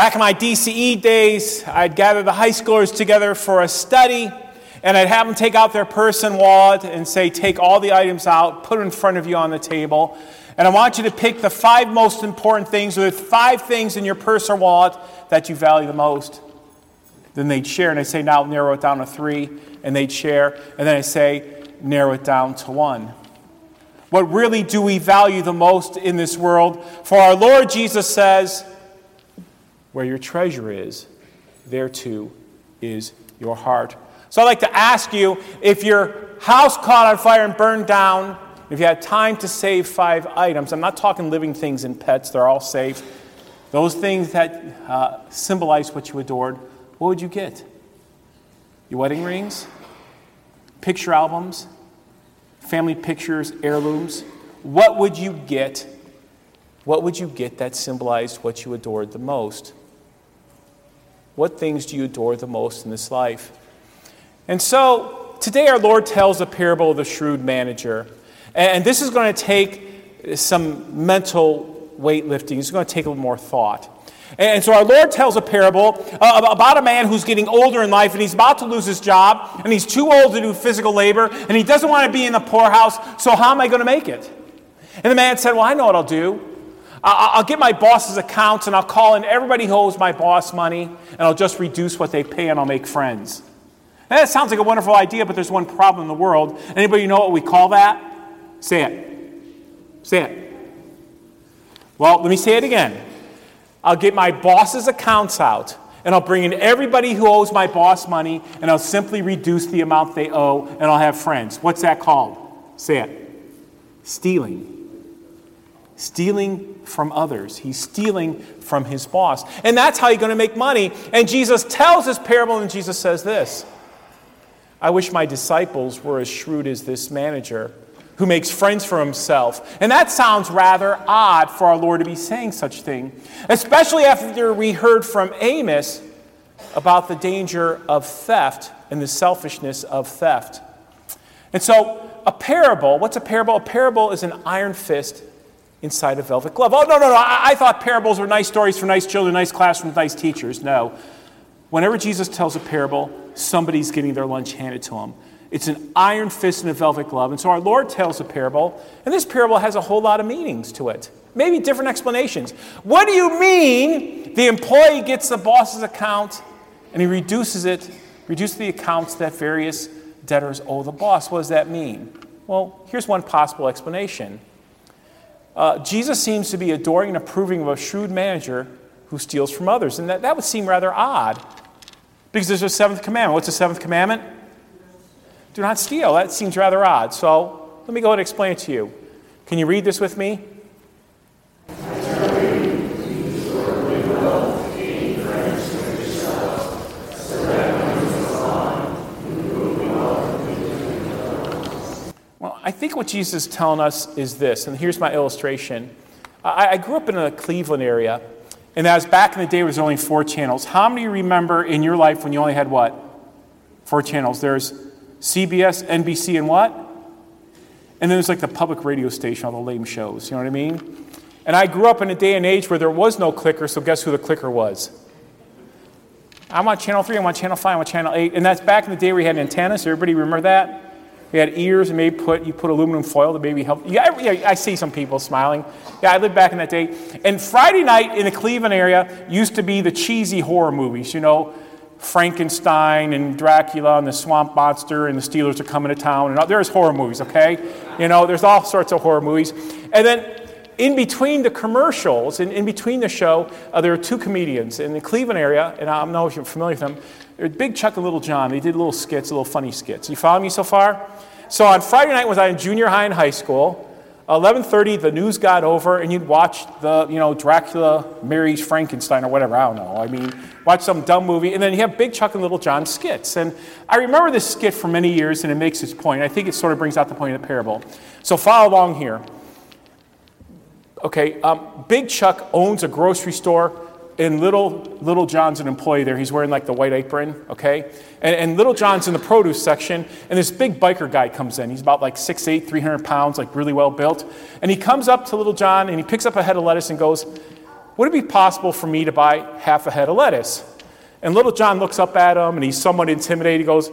Back in my DCE days, I'd gather the high schoolers together for a study, and I'd have them take out their purse and wallet and say, Take all the items out, put them in front of you on the table. And I want you to pick the five most important things, or the five things in your purse or wallet that you value the most. Then they'd share, and I'd say, Now narrow it down to three, and they'd share. And then I say, Narrow it down to one. What really do we value the most in this world? For our Lord Jesus says, where your treasure is, there too is your heart. So I'd like to ask you if your house caught on fire and burned down, if you had time to save five items, I'm not talking living things and pets, they're all safe. Those things that uh, symbolize what you adored, what would you get? Your wedding rings? Picture albums? Family pictures, heirlooms? What would you get? What would you get that symbolized what you adored the most? What things do you adore the most in this life? And so today our Lord tells a parable of the shrewd manager. And this is going to take some mental weightlifting, it's going to take a little more thought. And so our Lord tells a parable uh, about a man who's getting older in life and he's about to lose his job and he's too old to do physical labor and he doesn't want to be in the poorhouse. So, how am I going to make it? And the man said, Well, I know what I'll do. I'll get my boss's accounts and I'll call in everybody who owes my boss money and I'll just reduce what they pay and I'll make friends. That sounds like a wonderful idea, but there's one problem in the world. Anybody know what we call that? Say it. Say it. Well, let me say it again. I'll get my boss's accounts out and I'll bring in everybody who owes my boss money and I'll simply reduce the amount they owe and I'll have friends. What's that called? Say it. Stealing stealing from others. He's stealing from his boss. And that's how you're going to make money. And Jesus tells this parable, and Jesus says this I wish my disciples were as shrewd as this manager who makes friends for himself. And that sounds rather odd for our Lord to be saying such thing, especially after we heard from Amos about the danger of theft and the selfishness of theft. And so, a parable, what's a parable? A parable is an iron fist inside a velvet glove. Oh, no, no, no. I, I thought parables were nice stories for nice children, nice classrooms, nice teachers. No. Whenever Jesus tells a parable, somebody's getting their lunch handed to them. It's an iron fist in a velvet glove. And so our Lord tells a parable, and this parable has a whole lot of meanings to it. Maybe different explanations. What do you mean the employee gets the boss's account and he reduces it, reduces the accounts that various debtors owe the boss? What does that mean? Well, here's one possible explanation. Uh, Jesus seems to be adoring and approving of a shrewd manager who steals from others. And that, that would seem rather odd because there's a seventh commandment. What's the seventh commandment? Do not steal. That seems rather odd. So let me go and explain it to you. Can you read this with me? I think what Jesus is telling us is this, and here's my illustration. I, I grew up in the Cleveland area, and that was back in the day, there was only four channels. How many remember in your life when you only had what? Four channels. There's CBS, NBC, and what? And then there's like the public radio station, all the lame shows, you know what I mean? And I grew up in a day and age where there was no clicker, so guess who the clicker was? I'm on channel 3, I'm on channel 5, I'm on channel 8. And that's back in the day where we had antennas. Everybody remember that? We had ears and maybe put you put aluminum foil to maybe help. Yeah, yeah, I see some people smiling. Yeah, I lived back in that day. And Friday night in the Cleveland area used to be the cheesy horror movies. You know, Frankenstein and Dracula and the Swamp Monster and the Steelers are coming to town. And there's horror movies, okay? You know, there's all sorts of horror movies. And then in between the commercials and in between the show, uh, there are two comedians in the Cleveland area, and I don't know if you're familiar with them. Big Chuck and Little John. They did little skits, little funny skits. You follow me so far? So on Friday night was I in junior high and high school. 11:30, the news got over, and you'd watch the, you know, Dracula marries Frankenstein or whatever. I don't know. I mean, watch some dumb movie, and then you have Big Chuck and Little John skits. And I remember this skit for many years, and it makes its point. I think it sort of brings out the point of the parable. So follow along here. Okay, um, Big Chuck owns a grocery store and little little john's an employee there he's wearing like the white apron okay and, and little john's in the produce section and this big biker guy comes in he's about like 6'8 300 pounds like really well built and he comes up to little john and he picks up a head of lettuce and goes would it be possible for me to buy half a head of lettuce? And little John looks up at him and he's somewhat intimidated. He goes,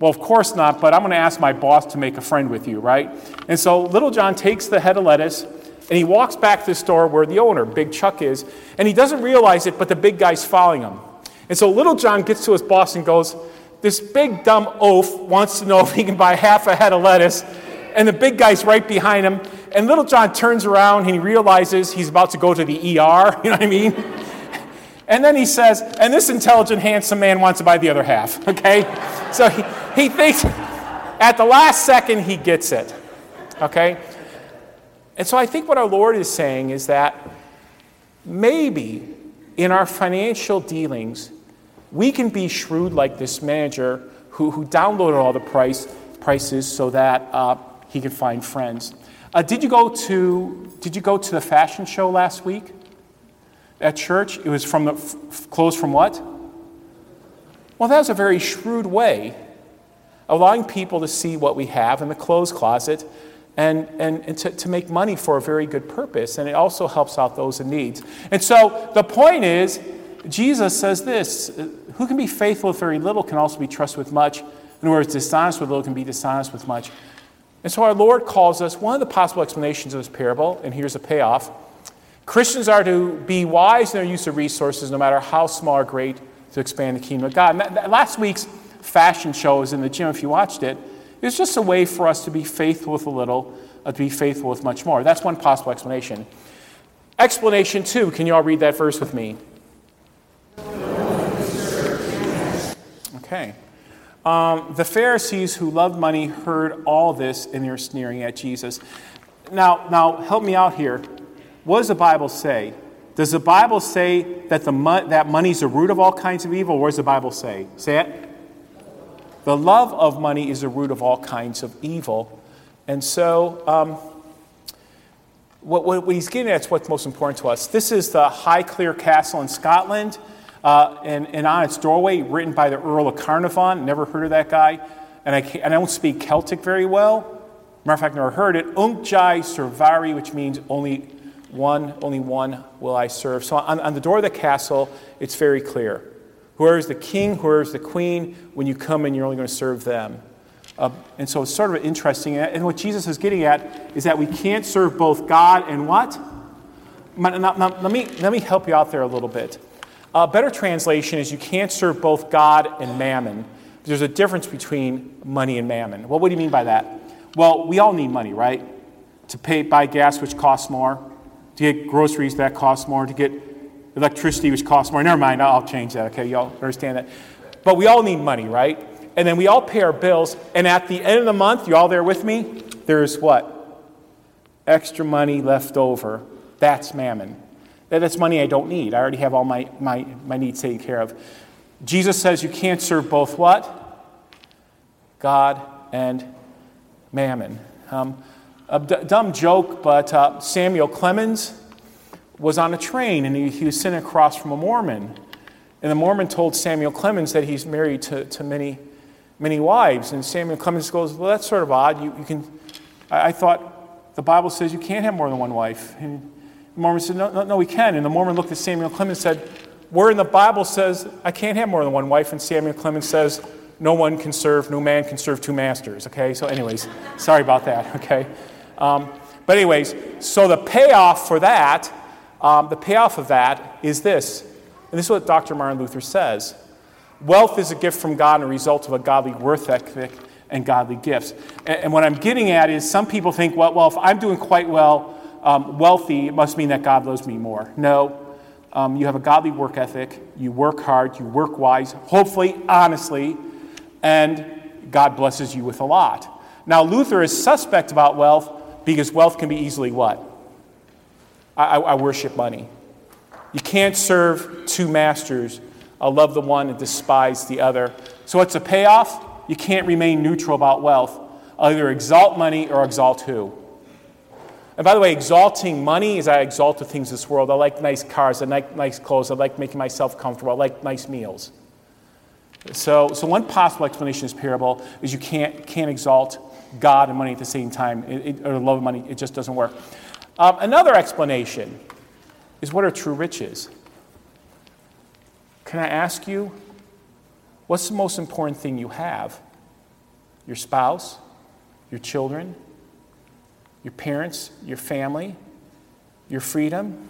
Well, of course not, but I'm going to ask my boss to make a friend with you, right? And so little John takes the head of lettuce and he walks back to the store where the owner, Big Chuck, is, and he doesn't realize it, but the big guy's following him. And so little John gets to his boss and goes, This big dumb oaf wants to know if he can buy half a head of lettuce. And the big guy's right behind him. And little John turns around and he realizes he's about to go to the ER. You know what I mean? And then he says, and this intelligent, handsome man wants to buy the other half, okay? So he, he thinks at the last second he gets it, okay? And so I think what our Lord is saying is that maybe in our financial dealings, we can be shrewd like this manager who, who downloaded all the price, prices so that uh, he could find friends. Uh, did, you go to, did you go to the fashion show last week? at church, it was from the f- clothes from what? Well, that was a very shrewd way, allowing people to see what we have in the clothes closet and, and, and to, to make money for a very good purpose. And it also helps out those in need. And so the point is, Jesus says this who can be faithful with very little can also be trusted with much. In other words, dishonest with little can be dishonest with much. And so our Lord calls us, one of the possible explanations of this parable, and here's a payoff Christians are to be wise in their use of resources, no matter how small or great, to expand the kingdom of God. That, that, last week's fashion show was in the gym, if you watched it, it was just a way for us to be faithful with a little, uh, to be faithful with much more. That's one possible explanation. Explanation two, can you all read that verse with me? Okay. Um, the Pharisees who loved money heard all this and they're sneering at Jesus. Now, now help me out here. What does the Bible say? Does the Bible say that, the mo- that money is the root of all kinds of evil? What does the Bible say? Say it. The love of money is the root of all kinds of evil. And so, um, what, what, he's getting at is what's most important to us. This is the High Highclere Castle in Scotland, uh, and, and on its doorway, written by the Earl of Carnarvon. Never heard of that guy. And I, and I don't speak Celtic very well. Matter of fact, never heard it. Ung je serviray, which means only one, only one will I serve. So on, on the door of the castle, it's very clear. Whoever is the king, whoever is the queen, when you come in, you're only going to serve them. Uh, and so it's sort of interesting. And what Jesus is getting at is that we can't serve both God and what? Now, now, let, me, let me help you out there a little bit. A better translation is you can't serve both God and mammon. There's a difference between money and mammon. Well, what do you mean by that? Well, we all need money, right? To pay, buy gas, which costs more to get groceries that cost more, to get electricity, which costs more. Never mind, I'll change that, okay? Y'all understand that? But we all need money, right? And then we all pay our bills, and at the end of the month, you all there with me? There's what? Extra money left over. That's mammon. That's money I don't need. I already have all my, my, my needs taken care of. Jesus says you can't serve both what? God and mammon. Um, a d- dumb joke, but uh, Samuel Clemens was on a train and he, he, was sitting across from a Mormon. And the Mormon told Samuel Clemens that he's married to, to many, many wives. And Samuel Clemens goes, Well, that's sort of odd. You, you can, I, I thought the Bible says you can't have more than one wife. And the Mormon said, no, no, no, we can. And the Mormon looked at Samuel Clemens and said, Where in the Bible says I can't have more than one wife? And Samuel Clemens says, No one can serve, no man can serve two masters. Okay, so, anyways, sorry about that. Okay. Um, but, anyways, so the payoff for that, um, the payoff of that is this. And this is what Dr. Martin Luther says Wealth is a gift from God and a result of a godly worth ethic and godly gifts. And, and what I'm getting at is some people think, well, well if I'm doing quite well, um, wealthy, it must mean that God loves me more. No. Um, you have a godly work ethic, you work hard, you work wise, hopefully, honestly, and God blesses you with a lot. Now, Luther is suspect about wealth because wealth can be easily what? I, I, worship money. You can't serve two masters. I love the one and despise the other. So, what's the payoff? You can't remain neutral about wealth. Either exalt money or exalt who? And by the way, exalting money is I exalt the things of this world. I like nice cars, I like nice clothes, I like making myself comfortable, I like nice meals. So, so one possible explanation of this parable is you can't, can't exalt God and money at the same time, it, it, or love of money, it just doesn't work. Um, another explanation is what are true riches? Can I ask you, what's the most important thing you have? Your spouse, your children, your parents, your family, your freedom?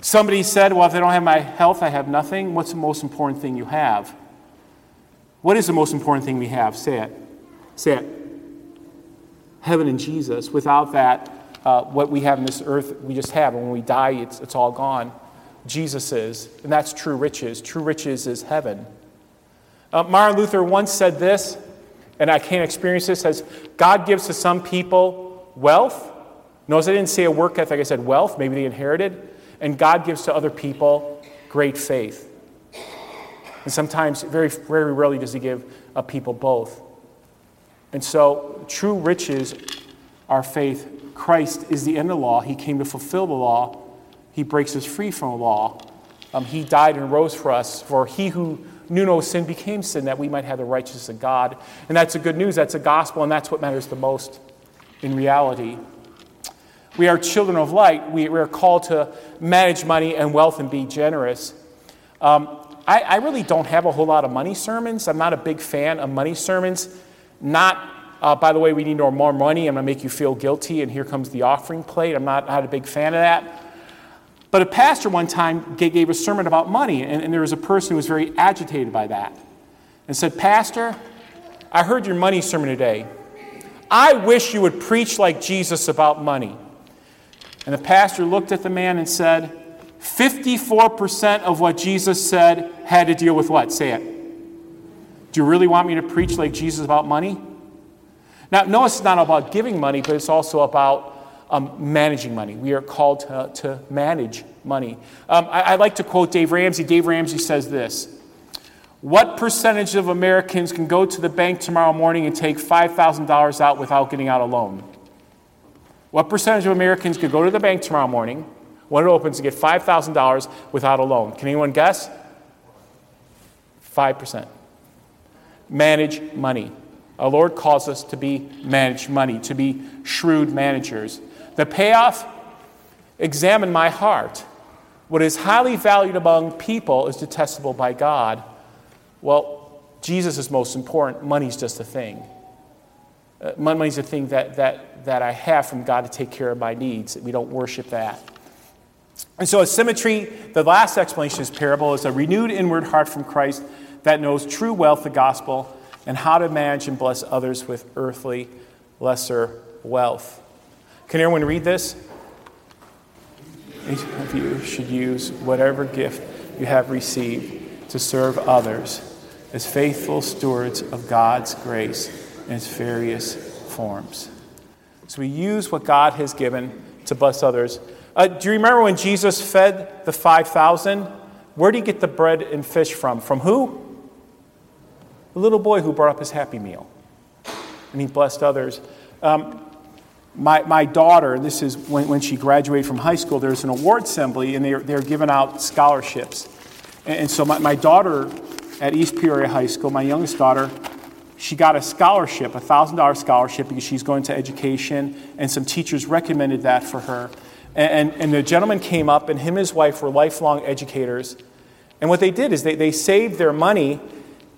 Somebody said, Well, if I don't have my health, I have nothing. What's the most important thing you have? What is the most important thing we have? Say it. Say it. Heaven and Jesus. Without that, uh, what we have in this earth, we just have. And when we die, it's, it's all gone. Jesus is. And that's true riches. True riches is heaven. Uh, Martin Luther once said this, and I can't experience this, as God gives to some people wealth. Notice I didn't say a work ethic, I said wealth. Maybe they inherited. And God gives to other people great faith. And sometimes, very, very rarely, does He give a people both. And so, true riches are faith. Christ is the end of the law. He came to fulfill the law. He breaks us free from the law. Um, he died and rose for us. For he who knew no sin became sin that we might have the righteousness of God. And that's a good news. That's a gospel, and that's what matters the most in reality. We are children of light. We, we are called to manage money and wealth and be generous. Um, I, I, really don't have a whole lot of money sermons. I'm not a big fan of money sermons. Not, uh, by the way, we need more money. I'm going to make you feel guilty, and here comes the offering plate. I'm not, not a big fan of that. But a pastor one time gave a sermon about money, and, and there was a person who was very agitated by that and said, Pastor, I heard your money sermon today. I wish you would preach like Jesus about money. And the pastor looked at the man and said, 54% of what Jesus said had to deal with what? Say it. Do you really want me to preach like Jesus about money? Now, no, it's not about giving money, but it's also about um, managing money. We are called to, to manage money. Um, I, I like to quote Dave Ramsey. Dave Ramsey says this What percentage of Americans can go to the bank tomorrow morning and take $5,000 out without getting out a loan? What percentage of Americans could go to the bank tomorrow morning when it opens to get $5,000 without a loan? Can anyone guess? 5%. Manage money. Our Lord calls us to be manage money, to be shrewd managers. The payoff examine my heart. What is highly valued among people is detestable by God. Well, Jesus is most important. Money's just a thing. Uh, money's a thing that, that, that I have from God to take care of my needs. We don't worship that. And so, a symmetry, the last explanation is parable, is a renewed inward heart from Christ that knows true wealth, the gospel, and how to manage and bless others with earthly, lesser wealth. Can everyone read this? Each of you should use whatever gift you have received to serve others as faithful stewards of God's grace in its various forms. So we use what God has given to bless others. Uh, do you remember when Jesus fed the 5,000? Where did he get the bread and fish from? From who? The little boy who brought up his happy meal. And he blessed others. Um, my, my daughter, this is when, when she graduated from high school, there's an award assembly and they're, they're giving out scholarships. And, and so my, my daughter at East Peoria High School, my youngest daughter, she got a scholarship, a $1,000 scholarship, because she's going to education, and some teachers recommended that for her. And, and, and, the gentleman came up, and him and his wife were lifelong educators. And what they did is they, they saved their money,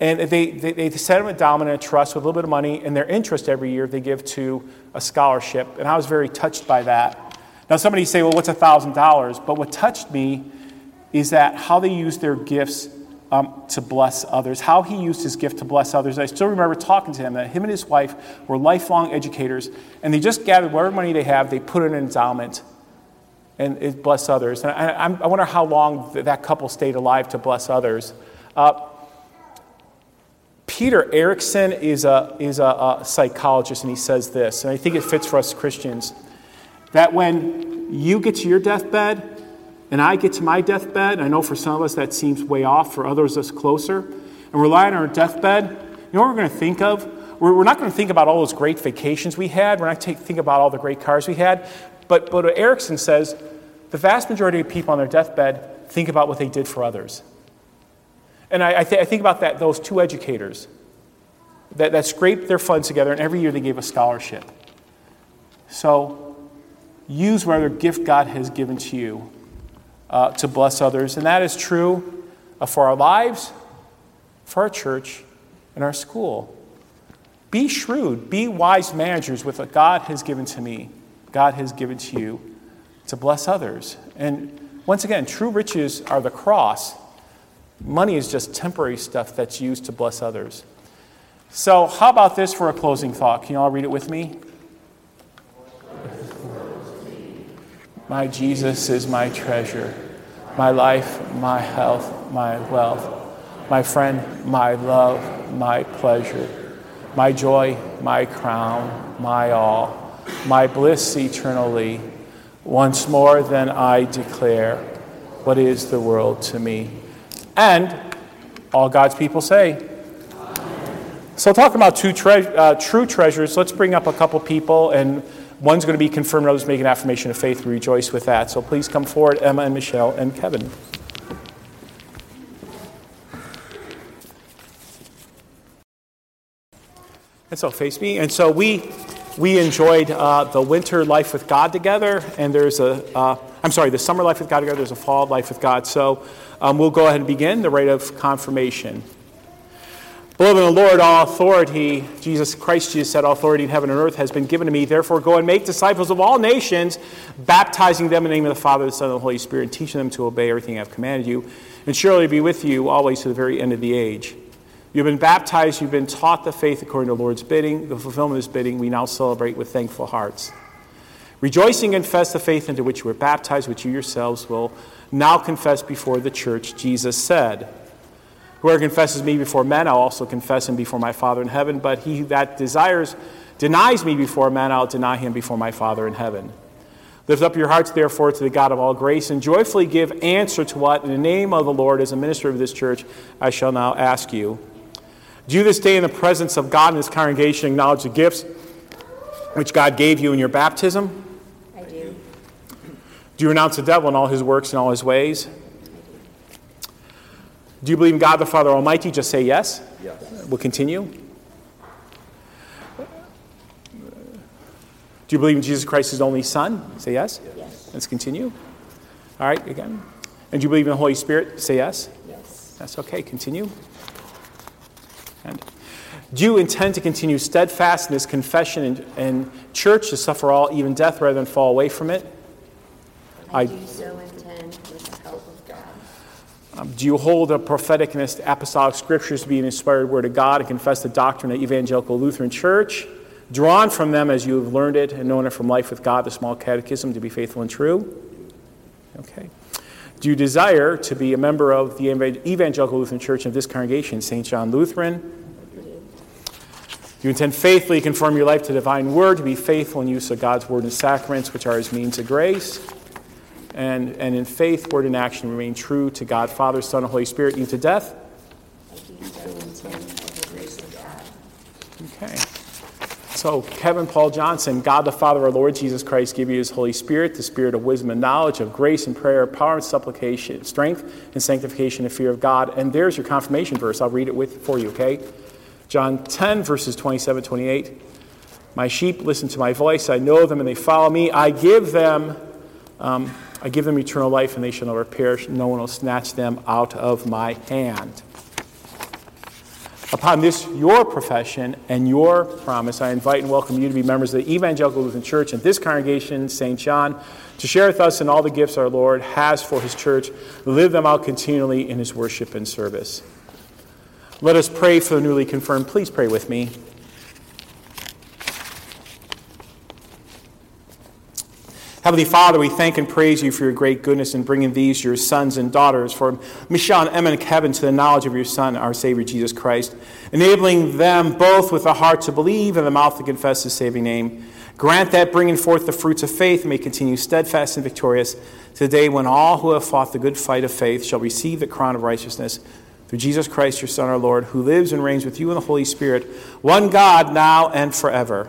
and they, they, they set them endowment in a trust with a little bit of money, and their interest every year they give to a scholarship. And I was very touched by that. Now, somebody say, well, what's $1,000? But what touched me is that how they use their gifts um, to bless others, how he used his gift to bless others. I still remember talking to him that him and his wife were lifelong educators, and they just gathered whatever money they have, they put it in an endowment and it bless others. And I, I, wonder how long that couple stayed alive to bless others. Uh, Peter Erickson is, a, is a, a psychologist, and he says this, and I think it fits for us Christians that when you get to your deathbed, and I get to my deathbed, I know for some of us that seems way off, for others it's closer, and we're lying on our deathbed, you know what we're going to think of? We're, we're not going to think about all those great vacations we had. We're not going to think about all the great cars we had. But, but Erickson says the vast majority of people on their deathbed think about what they did for others. And I, I, th- I think about that, those two educators that, that scraped their funds together, and every year they gave a scholarship. So use whatever gift God has given to you uh, to bless others. And that is true uh, for our lives, for our church, and our school. Be shrewd, be wise managers with what God has given to me, God has given to you to bless others. And once again, true riches are the cross. Money is just temporary stuff that's used to bless others. So, how about this for a closing thought? Can you all read it with me? My Jesus is my treasure, my life, my health, my wealth, my friend, my love, my pleasure, my joy, my crown, my all, my bliss eternally. Once more, then I declare what is the world to me. And all God's people say, so, talking about two tre- uh, true treasures, let's bring up a couple people, and one's going to be confirmed, others make an affirmation of faith. We rejoice with that. So, please come forward, Emma and Michelle and Kevin. And so, face me. And so, we we enjoyed uh, the winter life with God together, and there's a uh, I'm sorry, the summer life with God together. There's a fall life with God. So, um, we'll go ahead and begin the rite of confirmation. Beloved in the Lord, all authority, Jesus Christ Jesus said, all authority in heaven and earth has been given to me. Therefore, go and make disciples of all nations, baptizing them in the name of the Father, the Son, and the Holy Spirit, and teaching them to obey everything I have commanded you, and surely be with you always to the very end of the age. You've been baptized, you've been taught the faith according to the Lord's bidding. The fulfillment of his bidding we now celebrate with thankful hearts. Rejoicing confess the faith into which you were baptized, which you yourselves will now confess before the church, Jesus said. Whoever confesses me before men, I'll also confess him before my Father in heaven. But he that desires denies me before men, I'll deny him before my Father in heaven. Lift up your hearts, therefore, to the God of all grace, and joyfully give answer to what, in the name of the Lord, as a minister of this church, I shall now ask you. Do you this day in the presence of God and His congregation acknowledge the gifts which God gave you in your baptism? Do you renounce the devil and all his works and all his ways? Do you believe in God the Father Almighty? Just say yes. Yes. We'll continue. Do you believe in Jesus Christ, his only Son? Say yes. Yes. Let's continue. All right, again. And do you believe in the Holy Spirit? Say yes. Yes. That's okay. Continue. And do you intend to continue steadfast in this confession and, and church to suffer all, even death, rather than fall away from it? I, I- do so intend with the help of God. Um, do you hold the prophetic and apostolic scriptures to be an inspired word of God and confess the doctrine of Evangelical Lutheran Church, drawn from them as you have learned it and known it from life with God, the small catechism, to be faithful and true? Okay. Do you desire to be a member of the Evangelical Lutheran Church of this congregation, St. John Lutheran? Do you intend faithfully to conform your life to the divine word, to be faithful in use of God's word and sacraments, which are his means of grace? And, and in faith, word, and action remain true to God, Father, Son, and Holy Spirit, even to death? Okay. So, Kevin Paul Johnson, God the Father, our Lord Jesus Christ, give you his Holy Spirit, the spirit of wisdom and knowledge, of grace and prayer, power and supplication, strength and sanctification and fear of God. And there's your confirmation verse. I'll read it with, for you, okay? John 10, verses 27 28. My sheep listen to my voice. I know them and they follow me. I give them. Um, I give them eternal life, and they shall never perish. No one will snatch them out of my hand. Upon this, your profession and your promise, I invite and welcome you to be members of the Evangelical Lutheran Church and this congregation, St. John, to share with us in all the gifts our Lord has for his church, live them out continually in his worship and service. Let us pray for the newly confirmed. Please pray with me. Heavenly Father, we thank and praise you for your great goodness in bringing these, your sons and daughters, for Michelle and Emma and Kevin, to the knowledge of your Son, our Savior Jesus Christ, enabling them both with the heart to believe and the mouth to confess his saving name. Grant that bringing forth the fruits of faith may continue steadfast and victorious to the day when all who have fought the good fight of faith shall receive the crown of righteousness through Jesus Christ, your Son, our Lord, who lives and reigns with you in the Holy Spirit, one God, now and forever.